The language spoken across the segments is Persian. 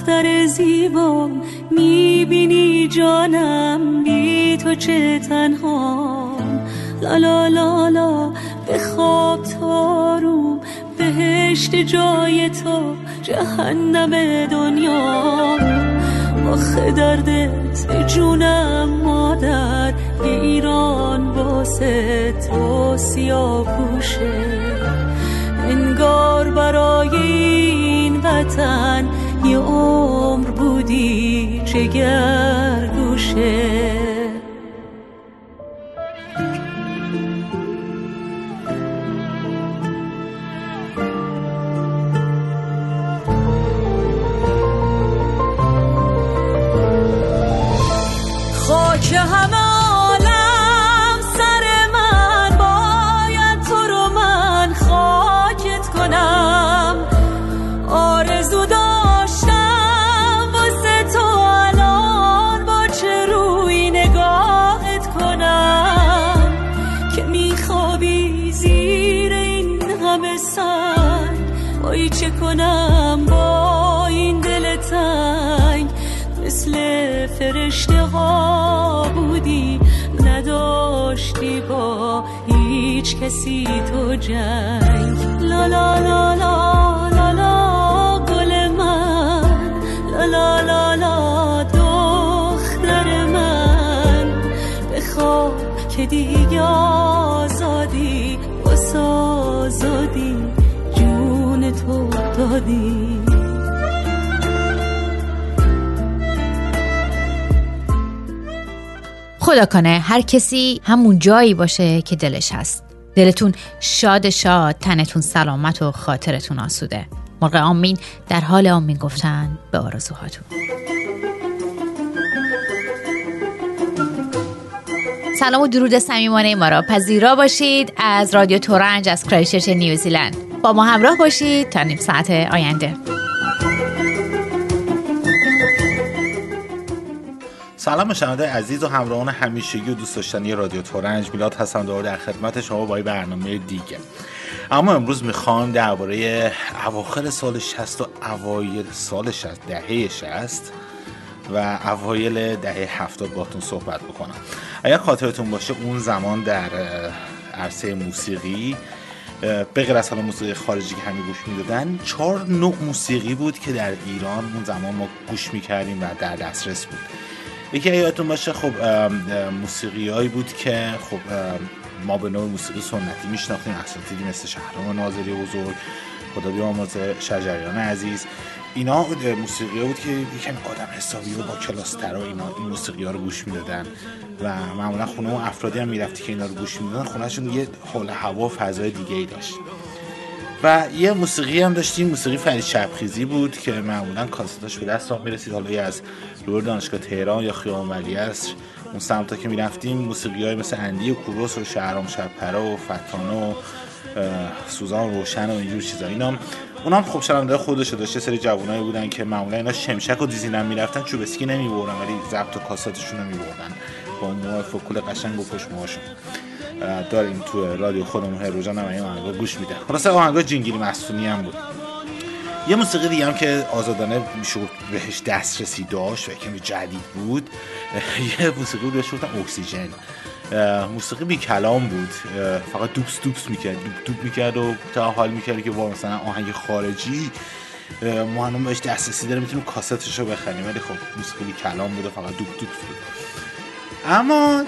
دختر زیبا می‌بینی جانم بی تو چه تنها. لا لا لا لا به خواب تارو بهشت جای تو جهنم دنیا. آخه دردت جونم مادر ایران واسه تو سیاه پوشه انگار برای این وطن عمر بودی جگر گوشه هیچ کسی تو جنگ. لا لا لا لا لا لا گل من. لا لا لا لا دختر من. بخواب که دیگه آزادی واسه آزادی جون تو دادی. خدا کنه هر کسی همون جایی باشه که دلش هست. دلتون شاد شاد تنتون سلامت و خاطرتون آسوده. مرغ آمین در حال آمین گفتن به آرزوهاتون. سلام و درود صمیمانه ما را پذیرا باشید از رادیو تورنج از کرایشش نیوزیلند. با ما همراه باشید تا نیم ساعت آینده. سلام شنونده عزیز و همراهان همیشگی و دوست داشتنی رادیو تورنج. میلاد هستم دوباره در خدمت شما با برنامه دیگه. اما امروز می‌خوام درباره اواخر سال 60 و اوایل سال 60 دهه 60 و اوایل دهه 70 باتون صحبت بکنم. اگر خاطرتون باشه اون زمان در عرصه موسیقی به غیر از حالا موسیقی خارجی که همین گوش می‌دادن چهار نوع موسیقی بود که در ایران اون زمان ما گوش می‌کردیم و در دسترس بود. یکی یادتون باشه خب موسیقی هایی بود که خب ما به نوع موسیقی سنتی میشناختیم اساتیدی مثل شهرام ناظری بزرگ خدا بیامرزه شجریان عزیز. اینا موسیقی بود که یکم آدم حسابی و با کلاس ترا اینا این موسیقی ها رو گوش می‌دادن. و معمولا خونه و افرادی هم می‌رفتی که اینا رو گوش می‌دادن خونهشون یه حال هوا و فضای دیگه ای داشت. و یه موسیقی هم داشتیم موسیقی فرید شبخیزی بود که معمولا کاستاش به دست هم می‌رسید. حالا از دور دانشگاه تهران یا خیابان ولی اصر اون سمتا که می‌رفتیم موسیقی های مثل اندی و کوروس و شهرام شبپره و فتانه و سوزان روشن و اینجور چیزا. اینا اونا هم خب شنونده خودش داشت. سری جوانایی بودن که معمولا اینا شمشک و دیزینم می‌رفتن چوبسکی نمی‌برن ولی ضبط و کاساتشون رو میبردن. با موهای فکول قشنگ و پشت موهاشون. داریم تو رادیو خودمون هر روزا هم این آهنگا گوش میده خلاص آهنگا جنگیری مستونی هم بود. یه موسیقی دیگه هم که آزادانه میشه بهش دسترسی داشت و کمی جدید بود یه موسیقی بهش گفتن اکسیژن. موسیقی بی کلام بود. فقط دوبس دوبس می‌کرد دوب دوب می‌کرد و تا حال می‌کرد که با مثلا آهنگ خارجی ما هنوز بهش دسترسی داریم می‌تونیم کاستش رو بخریم. ولی خب موسیقی بی کلام بود و فقط دوب دوبس بود. اما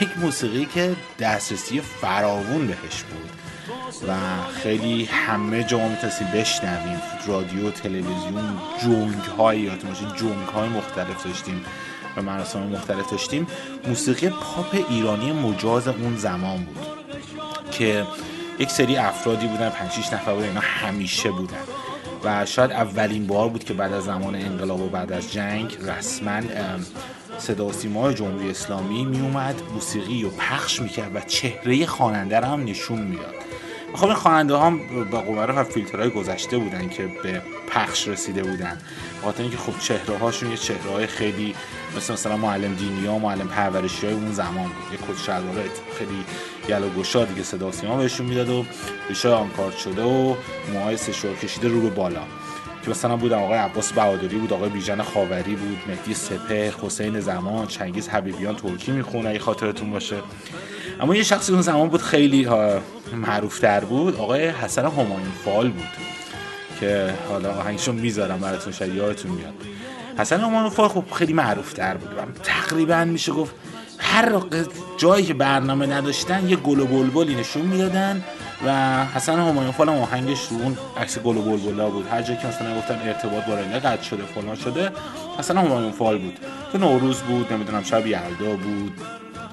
یک موسیقی که دسترسی فراوون بهش بود و خیلی همه جا می‌تونستیم بشنویم. رادیو تلویزیون جونگ های یادتون باشه جونگ های مختلف داشتیم و مراسم مختلف داشتیم. موسیقی پاپ ایرانی مجاز اون زمان بود که یک سری افرادی بودن 5 6 نفر بودن اینا همیشه بودن. و شاید اولین بار بود که بعد از زمان انقلاب و بعد از جنگ رسما صدا سیما جمهوری اسلامی می اومد موسیقی رو پخش می‌کرد و چهره خواننده رو هم نشون می‌داد. خب این خواننده هم با قمره و فیلترهای گذشته بودن که به پخش رسیده بودن. خاطر اینکه خب چهره هاشون یه چهره های خیلی مثل مثلا معلم دینی ها معلم پرورشی های اون زمان بود. یه کت شلوار خیلی گل و گشا دیگه صدا سیما بهشون می‌داد و ریشه آنکارد شده و موهای سشوار کشیده رو به بالا. مثلا بودن آقای عباس بهادری بود آقای بیژن خاوری بود مهدی سپه حسین زمان چنگیز حبیبیان ترکی می‌خونه اگه خاطرتون باشه. اما یه شخصی اون زمان بود خیلی معروف تر بود آقای حسن همایون فال بود که حالا آهنگشون می‌ذارم براتون شاید یادتون میاد. حسن همایون فال خب خیلی معروف تر بود تقریبا میشه گفت هر جایی که برنامه نداشتن یه گل و بلبلی نشون می‌دادن. و حسن همایون هم آهنگش رو اون عکس گل و بلبلا بود. هر جایی که مثلا گفتن ارتباط با رنده قطع شده فلان شده حسن همایون فال بود. تو نوروز بود نمی‌دونم شب یلدا بود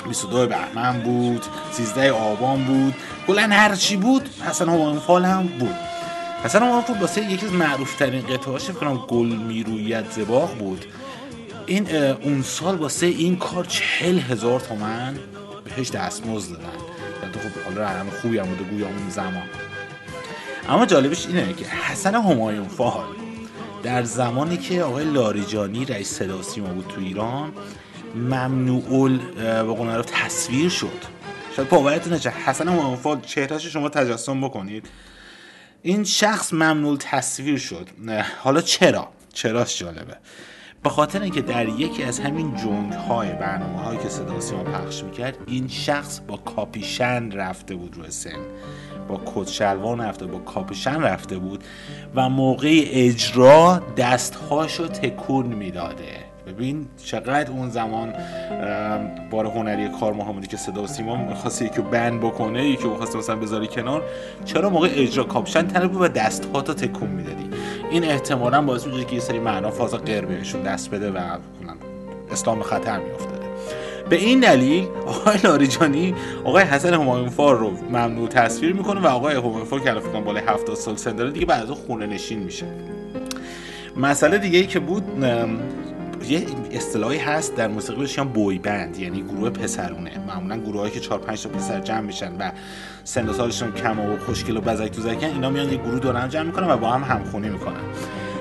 22 بهمن بود 13 آبان بود. کلا هر چی بود حسن همایون فال هم بود. حسن همایون فال واسه یکی از معروف ترین قطعه‌اش فکر گل میرویت زباغ بود. این اون سال واسه این کار چهل هزار تومن بهش دستمزد دادن. تو خب حالا رقم خوبی هم بوده گویا اون زمان. اما جالبش اینه که حسن همایون فال در زمانی که آقای لاریجانی رئیس صدا سیما بود تو ایران ممنوع به تصویر شد. شاید باورتون نشه حسن همایون فال چهرهش شما تجسم بکنید. این شخص ممنوع تصویر شد. حالا چرا؟ چراش جالبه. به خاطر اینکه در یکی از همین جنگ های برنامه هایی که صدا سیما پخش می‌کرد این شخص با کاپیشن رفته بود روی سن. با کت شلوار رفته با کاپیشن رفته بود و موقع اجرا دستهاشو تکون می‌داده. ببین چقدر اون زمان بار هنری کار محمدی که صدا و سیما می‌خواست یکی بند بکنه یکی می‌خواست مثلا بذاری کنار چرا موقع اجرا کاپشن بود و دست ها تا تکون می‌دادی؟ این احتمالا باعث میشه که یه سری معنا غیر بهشون دست بده و اسلام خطر میافتاده. به این دلیل آقای لاریجانی آقای حسن همایونفار رو ممنوع تصویر می‌کنه و آقای همایونفار که الان بالای 70 سال سن داره دیگه بعد خونه نشین میشه. مسئله دیگه ای که بود یه اصطلاحی هست در موسیقی بهش بوی بند یعنی گروه پسرونه. معمولا گروهایی که 4 5 تا پسر جمع میشن و سن و سالشون کم و خوشگل و بزک تو زکن اینا میان یه گروه دورم جمع می‌کنن و با هم همخونی می‌کنن.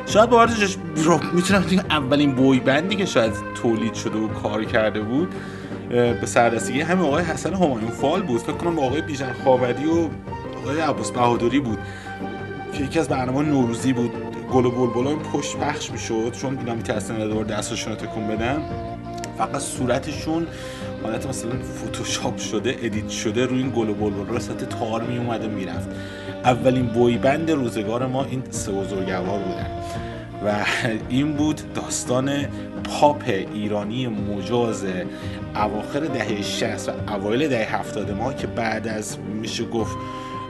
شاید باورتش می‌تونم بگم اولین boy band ی که شاید تولید شده و کار کرده بود به سردستگی همین آقای حسن همایون فال بود. فکر کنم با آقای بیژن خاوری و آقای عباس بهادری بود که یکی از برنامه نوروزی بود. گل و بلبلا پشت پخش می‌شد. چون اینا میترسن دوباره دستشون رو تکون بدن. فقط صورتشون حالت مثلا فوتوشاپ شده ادیت شده روی این گل و بلبل سطح تار می اومده می‌رفت. اولین بویبند روزگار ما این سه بزرگوار بودن و این بود داستان پاپ ایرانی مجاز اواخر دهه 60 و اوایل دهه 70 ما که بعد از میشه گفت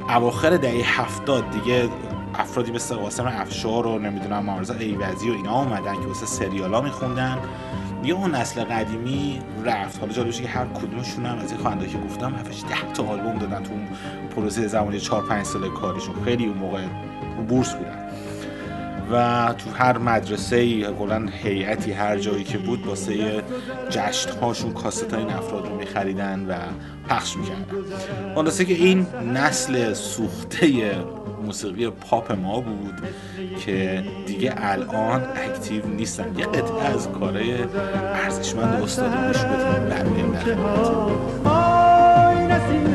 اواخر دهه 70 دیگه افرادی مثل قاسم افشار و نمی‌دونم مارزا ایوزی و اینا اومدن که واسه سریالا میخوندن. یه اون نسل قدیمی رفت. حالا جالبش که هر کدومشون هم از این خواننده که گفتم هفتش ده تا آلبوم دادن تو اون پروسه زمانی 4 5 سال کارشون. خیلی اون موقع بورس بودن. و تو هر مدرسه ای کلا هیئتی هر جایی که بود واسه جشن هاشون کاست این افراد رو میخریدن و پخش می‌کردن. خلاصه که این نسل سوخته موسیقی پاپ ما بود که دیگه الان اکتیو نیستن. یه قطعه از کارهای ارزشمند استاد گوش برمیم از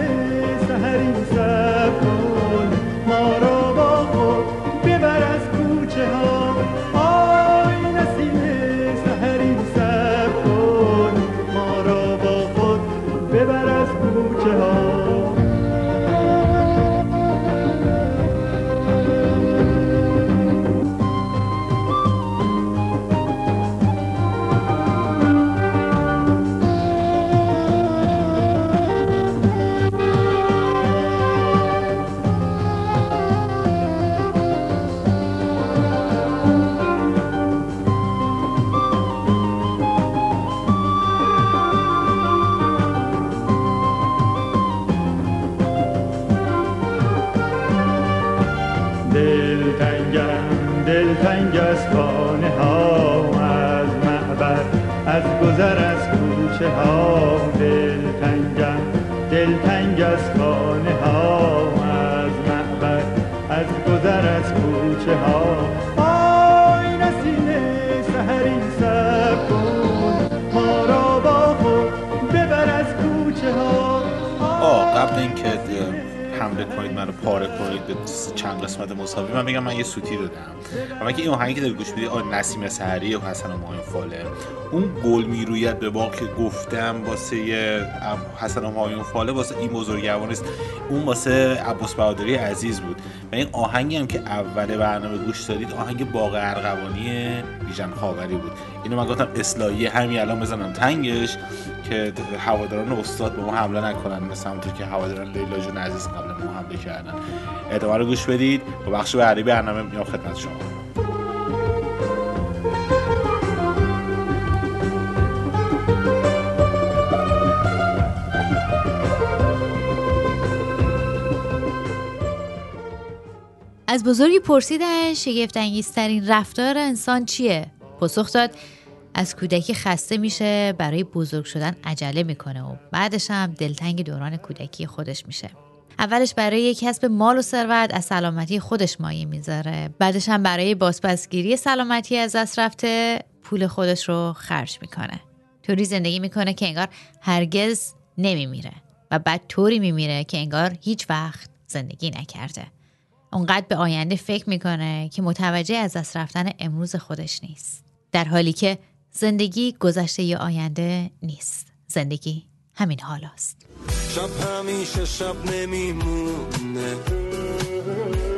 از کوچه کنید منو پاره کنید چند قسمت مساوی. من میگم من یه سوتی دادم. اما که این آهنگی که داری گوش میدی نسیم سحری و حسن و ماهین فاله. اون گل میرویت به باغ که گفتم واسه حسن و ماهین فاله واسه این بزرگوار نیست. اون واسه عباس بهادری عزیز بود. و این آهنگی هم که اول برنامه گوش دادید آهنگ باغ ارغوانی بیژن خاوری بود. اینو من گفتم اصلاحی همین الان بزنم تنگش که هواداران استاد به ما حمله نکنن مثل همونطور که هواداران لیلا جون عزیز قبل ما. حمله کردن. ادامه رو گوش بدید. با بخش بعدی برنامه میام خدمت شما. از بزرگی پرسیدن شگفت انگیزترین رفتار انسان چیه؟ پاسخ داد از کودکی خسته میشه برای بزرگ شدن عجله می‌کنه و بعدش هم دلتنگ دوران کودکی خودش میشه. اولش برای کسب مال و ثروت از سلامتی خودش مایه می‌ذاره. بعدش هم برای بازپسگیری سلامتی از دست رفته پول خودش رو خرج می‌کنه. طوری زندگی می‌کنه که انگار هرگز نمیمیره و بعد طوری میمیره که انگار هیچ وقت زندگی نکرده. اونقدر به آینده فکر می‌کنه که متوجه از دست رفتن امروز خودش نیست. در حالی که زندگی گذشته یا آینده نیست. زندگی همین حال است شب همیشه شب نمیمونه.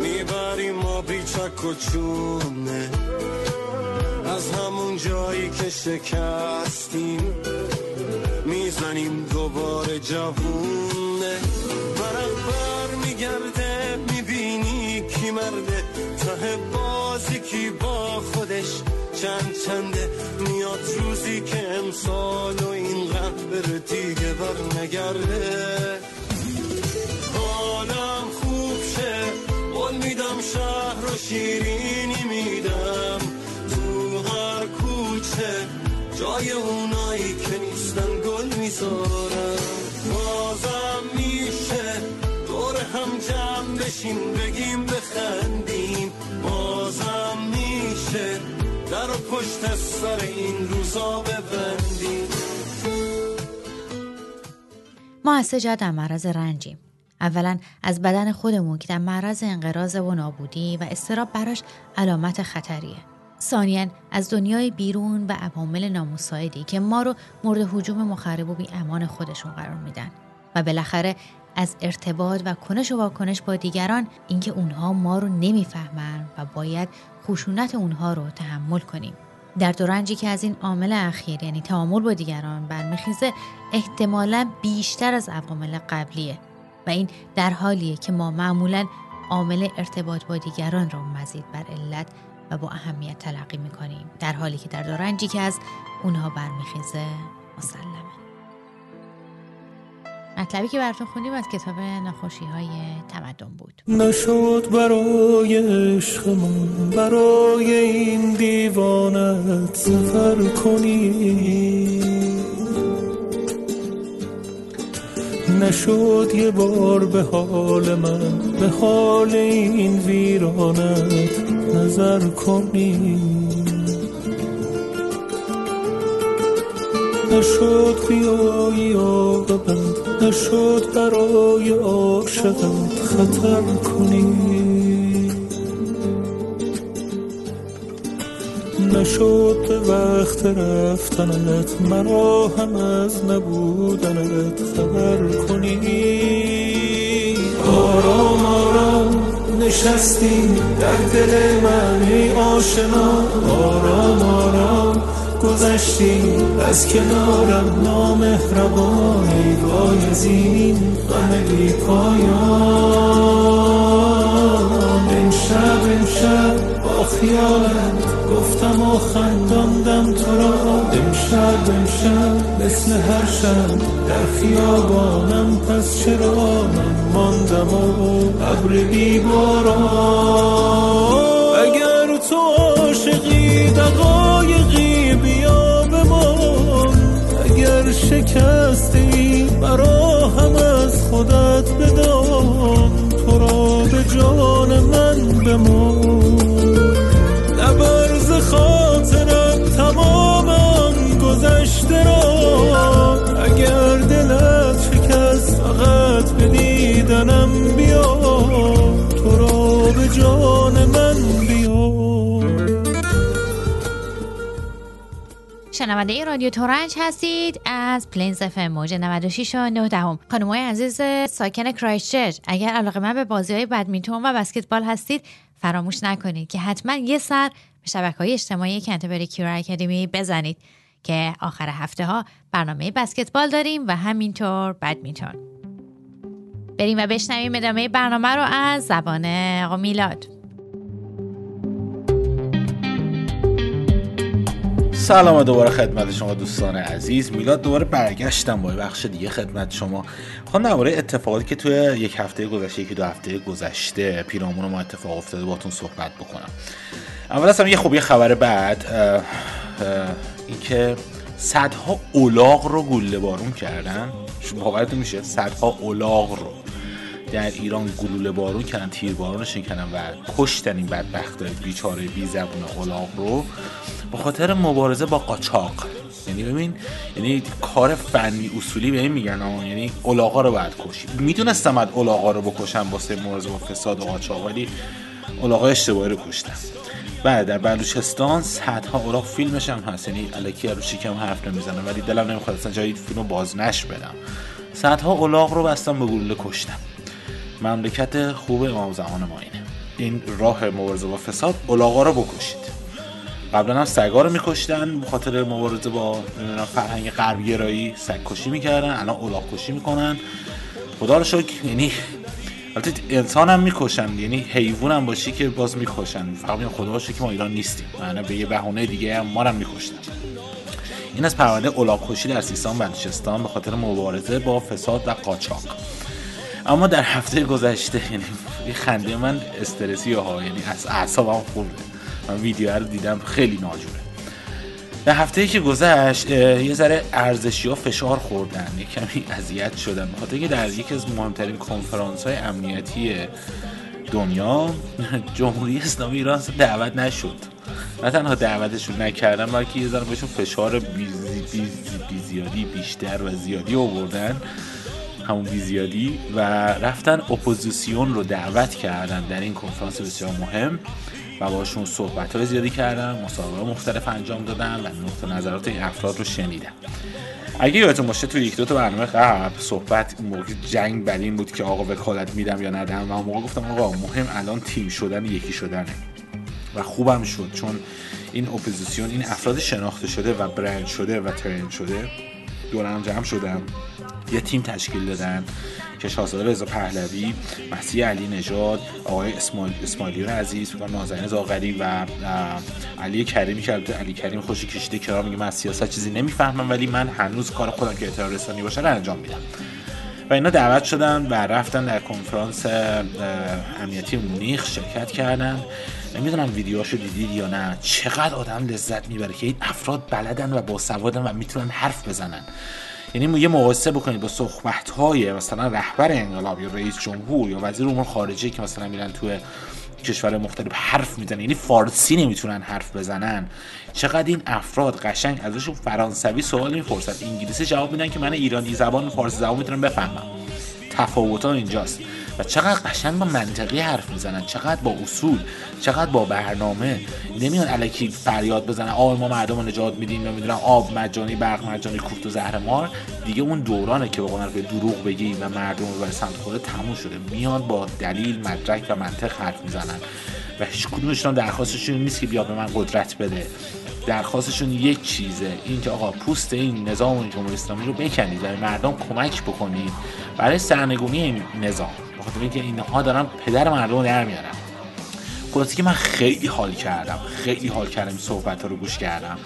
می‌بریم ما بیچک و چونه. از همون جایی که شکستیم می‌زنیم دوباره جوونه. برق بر میگرده می‌بینی کی مرده. ته بازی کی با خودش چند چنده میاد روزی که امسال و این قبر دیگه بر نگرده. حالم خوب شه قول میدم شهر و شیرینی میدم. تو هر کوچه جای اونایی که نیستن گل می‌ذارم بازم میشه دور هم جمع بشیم بگیم بازم میشه در پشت سر این روزا ببندیم ما از سه در معرض رنجیم. اولا از بدن خودمون که در معرض انقراض و نابودی و استراب براش علامت خطریه. ثانیا از دنیای بیرون و عوامل نامساعدی که ما رو مورد حجوم مخرب و بی امان خودشون قرار میدن. و بالاخره از ارتباط و کنش و واکنش با دیگران اینکه اونها ما رو نمی‌فهمن و باید خشونت اونها رو تحمل کنیم. در رنجی که از این عامل اخیر یعنی تعامل با دیگران برمیخیزه احتمالا بیشتر از عوامل قبلیه. و این در حالیه که ما معمولا عامل ارتباط با دیگران رو مزید بر علت و با اهمیت تلقی می‌کنیم. در حالی که در رنجی که از اونها برمیخیزه مسلمه. مطلبی که براتون خوندیم از کتاب نخوشی های تمدن بود. نشد برای عشقمون برای این دیوانت سفر کنی نشد یه بار به حال من به حال این ویرانت نظر کنی نشد بیایی آقابت نشد برای عاشقت خطر کنی. نشد به وقت رفتنت مرا هم از نبودنت خبر کنی. آرام آرام نشستی در دل من ای آشنا. آرام آرام. گذشتی. از کنارم نامهربانی وای از این غم بی پایان. امشب امشب با خیالت گفتم و خنداندم تو را. امشب امشب مثل هر شب در خیابانم. پس چرا من ماندم و ابر بی اگر تو عاشقی دقایقی شکسته ای برا هم از خودت بدان تو را به جان من بمان نبرز خاطرم تمام آن گذشته را. اگر دلت شکست فقط به دیدنم بیا. تو را به جان من شنونده رادیو تورنج هستید. از Plains FM موج 96 و 9 دهم. خانم های عزیز ساکن کرایستچرچ اگر علاقه مند به بازی های بدمینتون و بسکتبال هستید فراموش نکنید که حتما یه سر به شبکه های اجتماعی Canterbury کیور Academy بزنید که آخر هفته ها برنامه بسکتبال داریم و همینطور بدمینتون. بریم و بشنویم ادامه برنامه رو از زبان آقا سلام دوباره خدمت شما دوستان عزیز. میلاد دوباره برگشتم با بخش دیگه خدمت شما. خواهم درباره اتفاقاتی که توی یک هفته گذشته یکی دو هفته گذشته پیرامون ما اتفاق افتاده باتون صحبت بکنم. اول از یه خوب یه خبر بعد اینکه صدها اولاغ رو گوله بارون کردن باورتون میشه؟ صدها اولاغ رو. در ایران گلوله بارون کردن تیر بارونشون کردن و کشتن این بدبخت بیچاره بی زبون اولاغ رو. به خاطر مبارزه با قاچاق. یعنی ببین یعنی کار فنی اصولی به این میگن ها یعنی اولاغا رو باید کشی می‌دونستم باید اولاغا رو بکشم واسه مبارزه با فساد و قاچاق ولی اولاغا اشتباهی رو کشتم بعد در بلوچستان صدها اولاغ فیلمش هم هست یعنی الکی رو شکم حرف نمی‌زنم ولی دلم نمی‌خواد اصلا جایی فیلمو بازنش بدم. صدها اولاغ رو بستم به گلوله کشتم مملکت خوب امام زمان ما اینه. این راه مبارزه با فساد اولاغا رو بکشید. قبلا هم سگا رو میکشتن به خاطر مبارزه با فرهنگ غربگرایی. سگ کشی می‌کردن الان اولاغ کشی می‌کنن. خدا رو شکر یعنی البته انسان هم می‌کشن یعنی حیوان هم باشی که باز می‌کشن فقط خدا باشه که ما ایران نیستیم. معنی به یه بهونه دیگه هم ما هم میکشتن. این از پرونده اولاغ کشی در سیستان بلوچستان به خاطر مبارزه با فساد و قاچاق. اما در هفته گذشته یعنی خنده من استرسی ها یعنی از اعصابم خورده. من ویدیو رو دیدم خیلی ناجوره. در هفته که گذشت یه ذره ارزشی ها فشار خوردن. یه کمی اذیت شدن بخاطر که در یکی از مهمترین کنفرانس های امنیتی دنیا جمهوری اسلامی ایران دعوت نشد. نه تنها دعوتشون نکردن بلکه یه ذره بهشون فشار بی زیادی بیشتر و زیادی آوردن. همون بی زیادی و رفتن اپوزیسیون رو دعوت کردن در این کنفرانس بسیار مهم و باشون صحبت های زیادی کردم مسابقه مختلف انجام دادن و نقطه نظرات این افراد رو شنیدم اگه یادتون باشه تو یک دو تا برنامه قبل صحبت موقع جنگ بر این بود که آقا وکالت میدم یا ندم و اون موقع گفتم آقا مهم الان تیم شدن یکی شدنه. و خوبم شد چون این اپوزیسیون این افراد شناخته شده و برند شده و ترین شده دورم جمع شدم. یه تیم تشکیل دادن که شاهزاده رضا پهلوی مسیح علی نژاد آقای اسماعیل اسماعیلیون عزیز نازنین زاغری و علی کریمی که علی کریم خوشی کشیده کنار میگه من سیاست چیزی نمی‌فهمم ولی من هنوز کار خودم که اطلاع رسانی باشه رو انجام میدم. و اینا دعوت شدن و رفتن در کنفرانس امنیتی مونیخ شرکت کردن. نمی‌دونم ویدیوهاشو دیدید یا نه. چقدر آدم لذت می‌بره که این افراد بلدن و باسوادن و می‌تونن حرف بزنن. یعنی یه مقایسه بکنید با صحبت های مثلا رهبر انقلاب یا رئیس جمهور یا وزیر امور خارجه که مثلا میرن توی کشور مختلف حرف می‌زنن یعنی فارسی نمی‌تونن حرف بزنن. چقدر این افراد قشنگ ازشون فرانسوی سوال می‌پرسن انگلیسی جواب میدن که من ایرانی زبان فارسی زبان می‌تونم بفهمم. تفاوت ها اینجاست. و چقدر قشنگ با منطقی حرف می‌زنن چقدر با اصول چقدر با برنامه. نمیان الکی فریاد بزنن آب ما مردم رو نجات میدیم نمی‌دونم آب مجانی برق مجانی کوفت و زهر مار. دیگه اون دورانه که به قول دروغ بگی و مردم رو به سمت خود تموم شده. میان با دلیل مدرک و منطق حرف می‌زنن. و هیچ کدومشون درخواستشون نیست که بیا به من قدرت بده. درخواستشون یک چیزه این که آقا پوست این نظام جمهوری اسلامی رو بکنید و مردم کمک بکنید. برای سرنگونی این نظام. بخاطر اینکه اینها دارن پدر مردم رو در میارن. خلاصی که من خیلی حال کردم. خیلی حال کردم صحبت ها رو گوش کردم.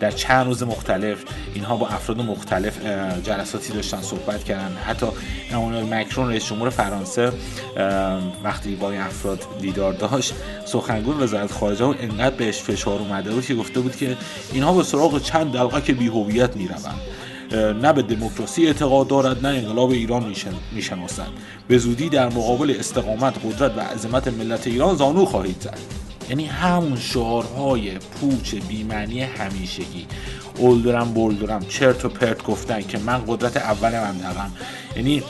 در چند روز مختلف اینها با افراد مختلف جلساتی داشتن صحبت کردن. حتی امانوئل مکرون رئیس جمهور فرانسه وقتی با این افراد دیدار داشت سخنگوی وزارت خارجه و انقدر بهش فشار اومده بود که گفته بود که اینها به سراغ چند دلقه که بیهویت می‌روند. نه به دموکراسی اعتقاد دارد نه انقلاب ایران می‌شناسد. به زودی در مقابل استقامت قدرت و عظمت ملت ایران زانو خواهید زد. یعنی همون شعارهای پوچ بیمعنی همیشگی. اولدرم بولدرم چرت و پرت گفتن که من قدرت اول دارم. یعنی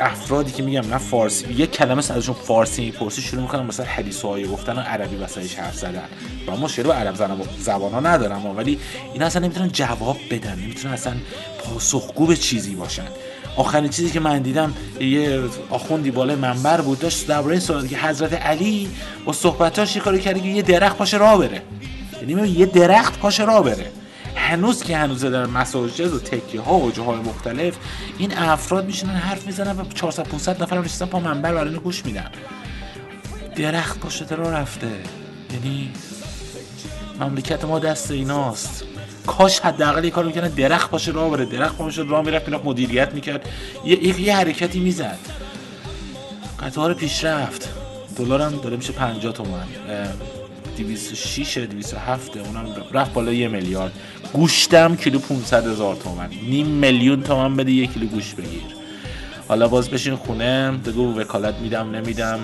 افرادی که میگم نه فارسی یک کلمه ازشون فارسی می‌پرسی شروع می‌کنن مثلا حدیث های گفتن و عربی واسهش حرف زدن. و ما با عرب زبان ها ندارم ولی اینا اصلا نمی‌تونن جواب بدن نمی‌تونن اصلا پاسخگو به چیزی باشن. آخرین چیزی که من دیدم یه آخوندی بالای منبر بود داشت درباره این که حضرت علی با صحبتاش یه کاری کرده که یه درخت پاشه راه بره. یعنی یه درخت پاشه راه بره. هنوز که هنوز در مساجد و تکیه ها و جاهای مختلف این افراد میشنن حرف می‌زنن و 400 500 نفر نشستن پا منبر برای گوش میدن. درخت پشت رو رفته. یعنی مملکت ما دست ایناست. کاش حداقل یه کار می‌کنه درخت باشه راه بره. درخت باشه راه می‌رفت اینا مدیریت می‌کرد. یه, یه حرکتی می‌زد. قطار پیشرفت. دلارم داره میشه 50 تومن. 206 207 اونم رفت بالا یه میلیارد. گوشتم کیلو 500 هزار تومن. نیم میلیون تومن بده یه کیلو گوش بگیر. حالا باز بشین خونه بگو وکالت میدم نمیدم.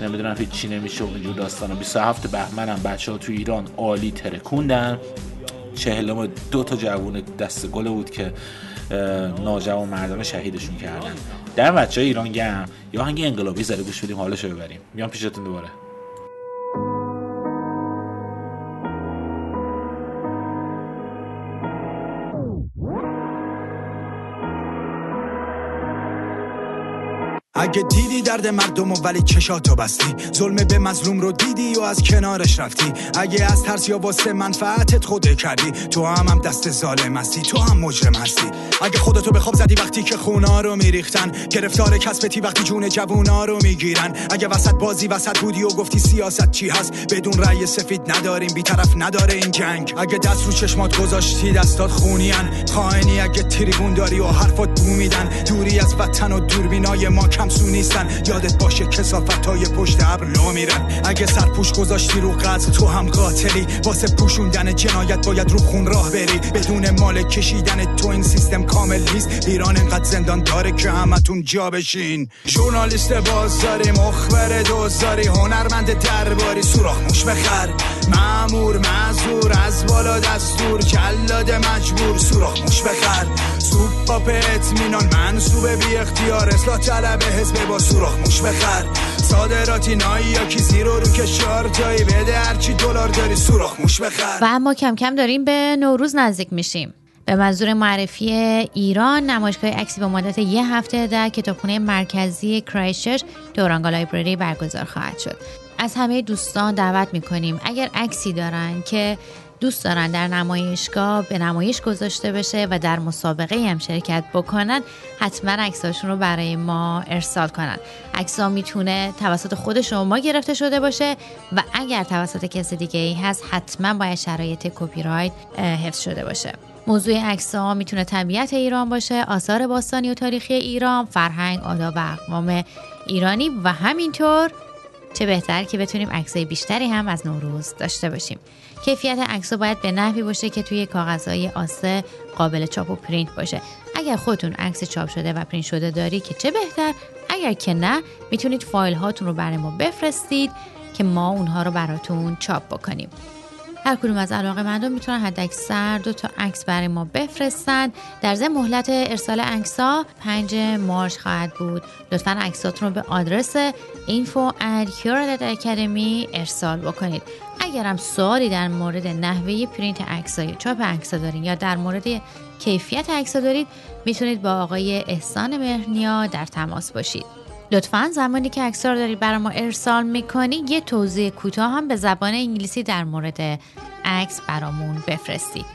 نمی‌دونم هیچ چی نمیشه و اینجور داستانا 27 بهمنم. بچه ها تو ایران عالی ترکوندن. چهلم دو تا جوون دست گله بود که ناجوان مردان شهیدشون کردن. در بچه های ایران گم یا هنگی انقلابی زده گوش بدیم حالشو ببریم. میام پیشتون دوباره. اگه دیدی درد مردم و ولی چشاتو بستی. ظلم به مظلوم رو دیدی و از کنارش رفتی. اگه از ترس یا واسه منفعتت خوده کردی تو هم هم دست ظالم هستی تو هم مجرم هستی. اگه خودتو به خواب زدی وقتی که خونا رو میریختن گرفتار کسبتی وقتی جون جوونا رو می‌گیرن. اگه وسط بازی وسط بودی و گفتی سیاست چی هست؟ بدون رأی سفید نداریم بیطرف نداره این جنگ. اگه دست رو چشمات گذاشتی دستات خونیان خائنی اگه تریبون داری و حرفات بو میدن دوری از وطن و دوربینای ما کمسو نیستن. یادت باشه کسافت های پشت ابر لو میرن. اگه سرپوش گذاشتی رو قتل تو هم قاتلی. واسه پوشوندن جنایت باید رو خون راه بری. بدون مال کشیدن تو این سیستم کامل نیست. ایران انقدر زندان داره که همتون جا بشین. ژورنالیست بازاری مخبر دوزاری هنرمند درباری. سوراخ موش بخر. معمور معذور از بالا دستور. جلاد مجبور سوراخ موش بخر. سوپ با اطمینان منصوب بی اختیار اصلاح طلب حزب با سوراخ موش بخر. صادراتی نایی یا کیسی رو رو کشار جایی بده هرچی دلار داری سوراخ موش بخر. و اما کم کم داریم به نوروز نزدیک میشیم. به منظور معرفی ایران نمایشگاه عکسی به مدت یه هفته در کتابخونه مرکزی کرایشچرچ دورانگا لایبرری برگزار خواهد شد. از همه دوستان دعوت می‌کنیم اگر عکسی دارن که دوست دارن در نمایشگاه به نمایش گذاشته بشه و در مسابقه هم شرکت بکنن حتما عکساشون رو برای ما ارسال کنن. عکسا می‌تونه توسط خود شما گرفته شده باشه و اگر توسط کسی دیگه ای هست حتما باید شرایط کپی رایت حفظ شده باشه. موضوع عکس ها می‌تونه طبیعت ایران باشه آثار باستانی و تاریخی ایران فرهنگ آداب و اقوام ایرانی و همینطور چه بهتر که بتونیم عکسای بیشتری هم از نوروز داشته باشیم. کیفیت عکس باید به نحوی باشه که توی کاغذهای A3 قابل چاپ و پرینت باشه. اگر خودتون عکس چاپ شده و پرینت شده داری که چه بهتر؟ اگر که نه می‌تونید فایل هاتون رو برای ما بفرستید که ما اونها رو براتون چاپ بکنیم. هر کدوم از علاقه مندان می‌تونن حد اکثر دو تا عکس برای ما بفرستن. در ضمن مهلت ارسال عکس ها 5 مارچ خواهد بود. لطفا عکساتون رو به آدرس info ارسال بکنید. اگر هم سوالی در مورد نحوه پرینت عکس یا چاپ عکس دارین یا در مورد کیفیت عکس دارید می‌تونید با آقای احسان مهرنیا در تماس باشید. لطفا زمانی که عکس رو دارید برای ما ارسال می‌کنید یه توضیح کوتاه هم به زبان انگلیسی در مورد عکس برامون بفرستید.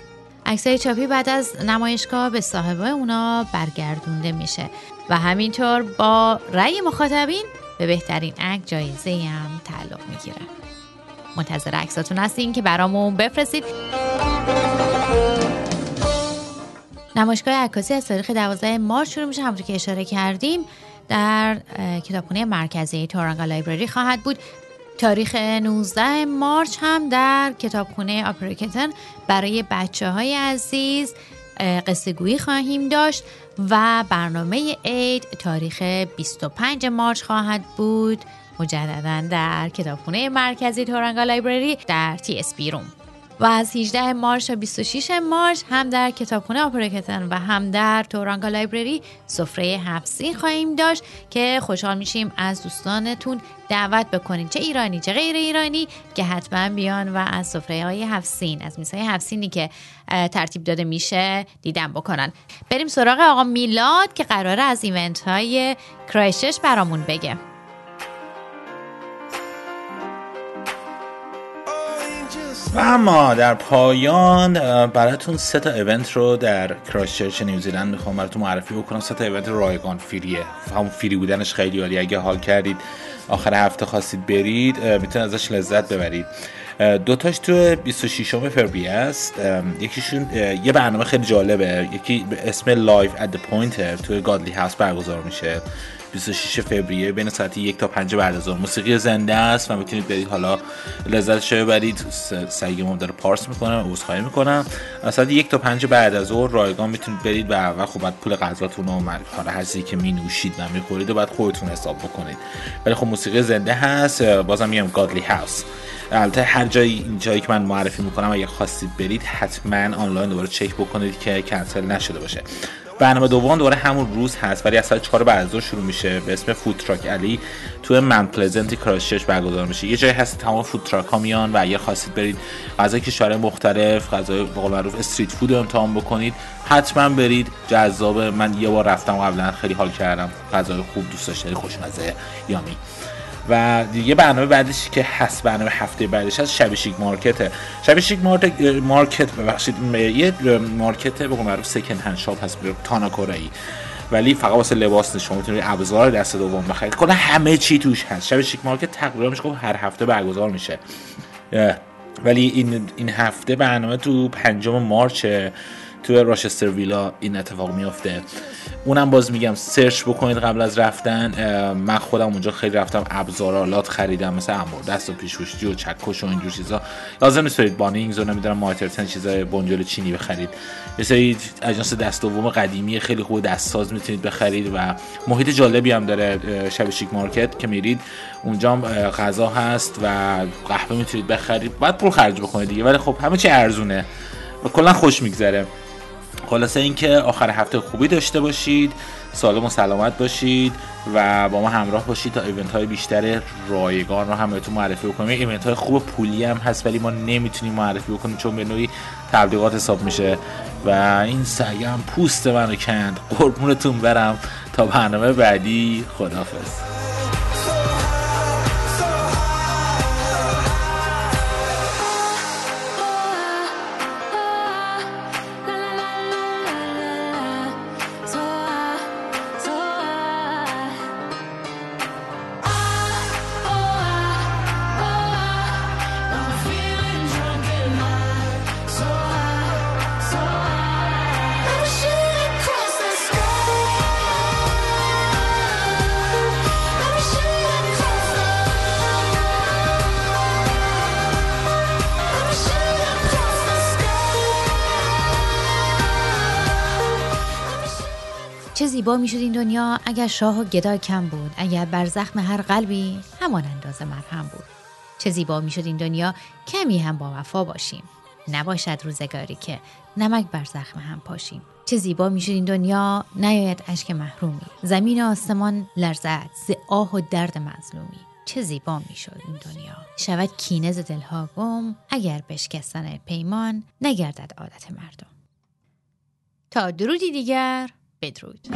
های چاپی بعد از نمایشگاه به صاحبه اونا برگردونده میشه. و همینطور با رأی مخاطبین به بهترین عکس جایزه هم تعلق می‌گیره. منتظر عکساتون هستین که برامون بفرستید. نمایشگاه عکاسی از تاریخ 12 مارچ شروع میشه. همونطور که اشاره کردیم در کتابخانه مرکزی تورانگا لایبرری خواهد بود. تاریخ 19 مارچ هم در کتابخونه آپریکتن برای بچه های عزیز قصه گویی خواهیم داشت و برنامه عید تاریخ 25 March خواهد بود مجددا در کتابخونه مرکزی Tūranga Library در TSB Room. و از 18 March تا 26 March هم در کتابخونه Upper Riccarton و هم در Tūranga Library سفره هفت سین خواهیم داشت که خوشحال میشیم از دوستانتون دعوت بکنید چه ایرانی چه غیر ایرانی که حتما بیان و از سفره های هفت سین از میزهای هفت سینی که ترتیب داده میشه دیدن بکنن. بریم سراغ آقا میلاد که قراره از event های کرایستچرچ برامون بگه. و اما در پایان براتون سه تا event رو در کرایستچرچ نیوزیلند می‌خوام براتون معرفی بکنم. سه تا event رایگان free ه همون free بودنش خیلی عالی اگه حال کردید آخر هفته خواستید برید می‌تونید ازش لذت ببرید. دوتاش تو 26 فوریه است. یکیشون یه برنامه خیلی جالبه. یکی به اسم لایف ات پوینتر توی گادلی هاوس برگزار میشه. 26 فوریه بین ساعت یک تا 5 بعد از موسیقی زنده است و می‌تونید برید. حالا لذتش ببرید سعی داره پارس می‌کنم عذرخواهی می‌کنم. ساعت یک تا 5 بعد از ظهر رایگان می‌تونید برید و اول خب بعد پول غذاتون و حالا هر که می نوشید و می‌خورید و بعد خودتون حساب بکنید. ولی خب موسیقی زنده هست. بازم میگم Godley House البته هر جایی این جایی که من معرفی می‌کنم اگه خواستید برید حتما آنلاین دوباره چک بکنید که کنسل نشده باشه. برنامه دوم دوباره همون روز هست ولی از ساعت 4 بعد شروع میشه. به اسم Food Truck Alley تو Mount Pleasant کرایستچرچ برگزار میشه. یه جایی هست تمام food truck ها میان و اگر خواستید برید غذای کشورهای مختلف غذای به معروف street food رو امتحان بکنید حتما برید جذابه. من یه بار رفتم قبلا خیلی حال کردم. غذای خوب دوست داشتم خوشمزه یامی. و دیگه برنامه بعدش که هست برنامه هفته بعدش هست شب شیک مارکته. شب شیک مارکت مارکت ببخشید یه مارکت به معروف سکن هند شاپ هست تانا کره ولی فقط واسه لباس شما می‌تونید ابزار دست دوم بخرید. کلا همه چی توش هست. شب شیک مارکت تقریبا میشه هر هفته برگزار میشه. ولی این این هفته برنامه تو پنجم مارچ تو راشستر ویلا این اتفاق میافته. اونم باز میگم سرچ بکنید قبل از رفتن من خودم اونجا خیلی رفتم ابزارالات خریدم مثل امور دست و پیشوشتی و چکش و اینجور چیزا. لازم نیست برید بانینگز و نمی‌دونم مارترتن چیزای بنجل چینی بخرید. یه اجناس دست دوم قدیمی خیلی خوب دستساز می‌تونید بخرید و محیط جالبی هم داره شب شیک مارکت که میرید. اونجا غذا هست و قهوه می‌تونید بخرید. بعد پول خرج بکنید دیگه ولی خب همه چی ارزونه و کلا خوش میگذره. خلاصه اینکه آخر هفته خوبی داشته باشید سالم و سلامت باشید و با ما همراه باشید تا ایونت های بیشتر رایگان رو هم بهتون معرفی بکنیم. ایونت های خوب پولی هم هست ولی ما نمی‌تونیم معرفی بکنیم چون به نوعی تبلیغات حساب میشه و این سعیم پوست منو کند. قربونتون برم. تا برنامه بعدی خدافظ چه زیبا می‌شد این دنیا. اگر شاه و گدا کم بود اگر بر زخم هر قلبی همان اندازه مرهم بود. چه زیبا می‌شد این دنیا. کمی هم با وفا باشیم. نباشد روزگاری که نمک بر زخم هم پاشیم. چه زیبا می‌شد این دنیا. نیاید اشک محرومی. زمین و آسمان لرزد ز آه و درد مظلومی. چه زیبا می‌شد این دنیا. شود کینه ز دلها گم. اگر بشکستن پیمان نگردد عادت مردم. تا درودی دیگر. Beirut.